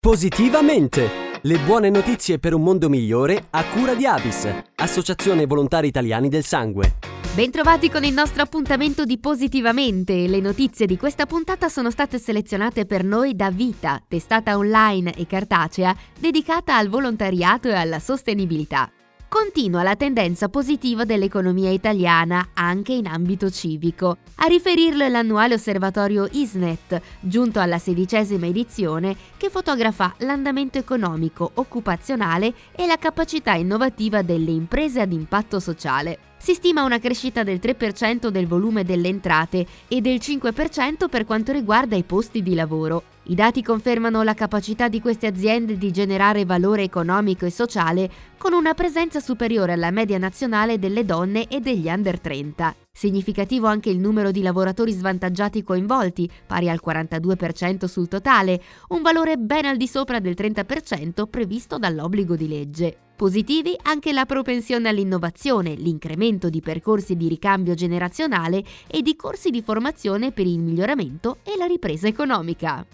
Positivamente! Le buone notizie per un mondo migliore a cura di Avis, Associazione Volontari Italiani del Sangue. Bentrovati con il nostro appuntamento di Positivamente. Le notizie di questa puntata sono state selezionate per noi da Vita, testata online e cartacea dedicata al volontariato e alla sostenibilità. Continua la tendenza positiva dell'economia italiana anche in ambito civico. A riferirlo è l'annuale osservatorio ISNET, giunto alla sedicesima edizione, che fotografa l'andamento economico, occupazionale e la capacità innovativa delle imprese ad impatto sociale. Si stima una crescita del 3% del volume delle entrate e del 5% per quanto riguarda i posti di lavoro. I dati confermano la capacità di queste aziende di generare valore economico e sociale con una presenza superiore alla media nazionale delle donne e degli under 30. Significativo anche il numero di lavoratori svantaggiati coinvolti, pari al 42% sul totale, un valore ben al di sopra del 30% previsto dall'obbligo di legge. Positivi anche la propensione all'innovazione, l'incremento di percorsi di ricambio generazionale e di corsi di formazione per il miglioramento e la ripresa economica.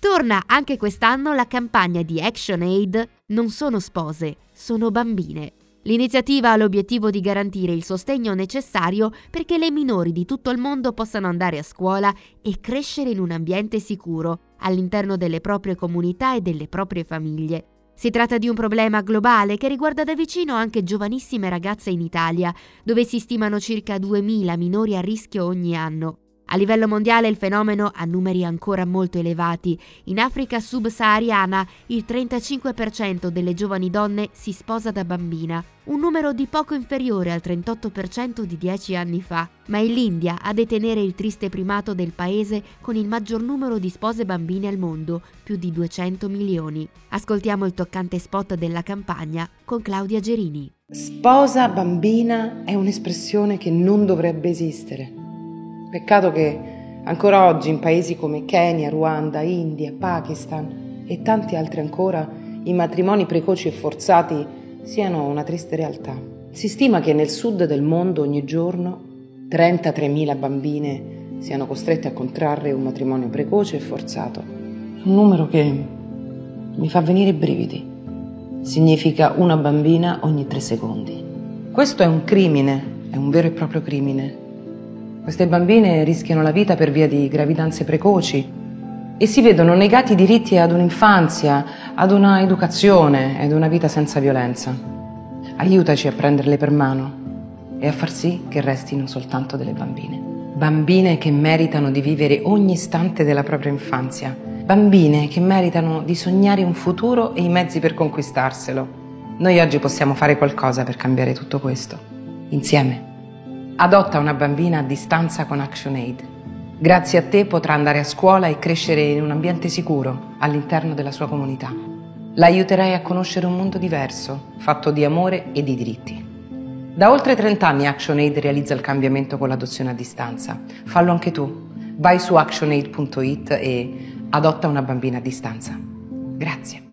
Torna anche quest'anno la campagna di ActionAid Non sono spose, sono bambine. L'iniziativa ha l'obiettivo di garantire il sostegno necessario perché le minori di tutto il mondo possano andare a scuola e crescere in un ambiente sicuro all'interno delle proprie comunità e delle proprie famiglie. Si tratta di un problema globale che riguarda da vicino anche giovanissime ragazze in Italia, dove si stimano circa 2.000 minori a rischio ogni anno. A livello mondiale il fenomeno ha numeri ancora molto elevati. In Africa subsahariana il 35% delle giovani donne si sposa da bambina, un numero di poco inferiore al 38% di 10 anni fa, ma è l'India a detenere il triste primato del paese con il maggior numero di spose bambine al mondo, più di 200 milioni. Ascoltiamo il toccante spot della campagna con Claudia Gerini. Sposa bambina è un'espressione che non dovrebbe esistere. Peccato che ancora oggi in paesi come Kenya, Ruanda, India, Pakistan e tanti altri ancora i matrimoni precoci e forzati siano una triste realtà. Si stima che nel sud del mondo ogni giorno 33.000 bambine siano costrette a contrarre un matrimonio precoce e forzato. Un numero che mi fa venire i brividi. Significa una bambina ogni tre secondi. Questo è un crimine, è un vero e proprio crimine queste bambine rischiano la vita per via di gravidanze precoci e si vedono negati i diritti ad un'infanzia, ad una educazione ed una vita senza violenza. Aiutaci a prenderle per mano e a far sì che restino soltanto delle bambine. Bambine che meritano di vivere ogni istante della propria infanzia. Bambine che meritano di sognare un futuro e i mezzi per conquistarselo. Noi oggi possiamo fare qualcosa per cambiare tutto questo. Insieme. Adotta una bambina a distanza con ActionAid. Grazie a te potrà andare a scuola e crescere in un ambiente sicuro all'interno della sua comunità. L'aiuterai a conoscere un mondo diverso, fatto di amore e di diritti. Da oltre 30 anni ActionAid realizza il cambiamento con l'adozione a distanza. Fallo anche tu. Vai su actionaid.it e adotta una bambina a distanza. Grazie.